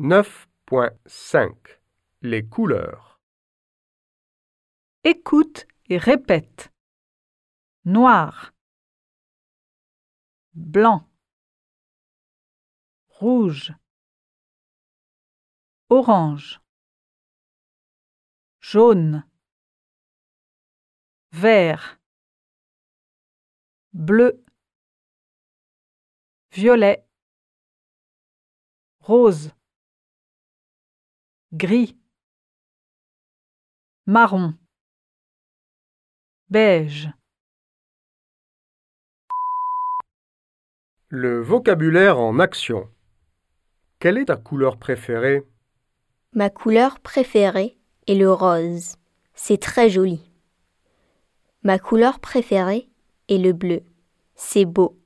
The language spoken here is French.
9.5 Les couleurs. Écoute et répète. Noir. Blanc. Rouge. Orange. Jaune. Vert. Bleu. Violet. Rose. Gris. Marron. Beige. Le vocabulaire en action. Quelle est ta couleur préférée? Ma couleur préférée est le rose. C'est très joli. Ma couleur préférée est le bleu. C'est beau.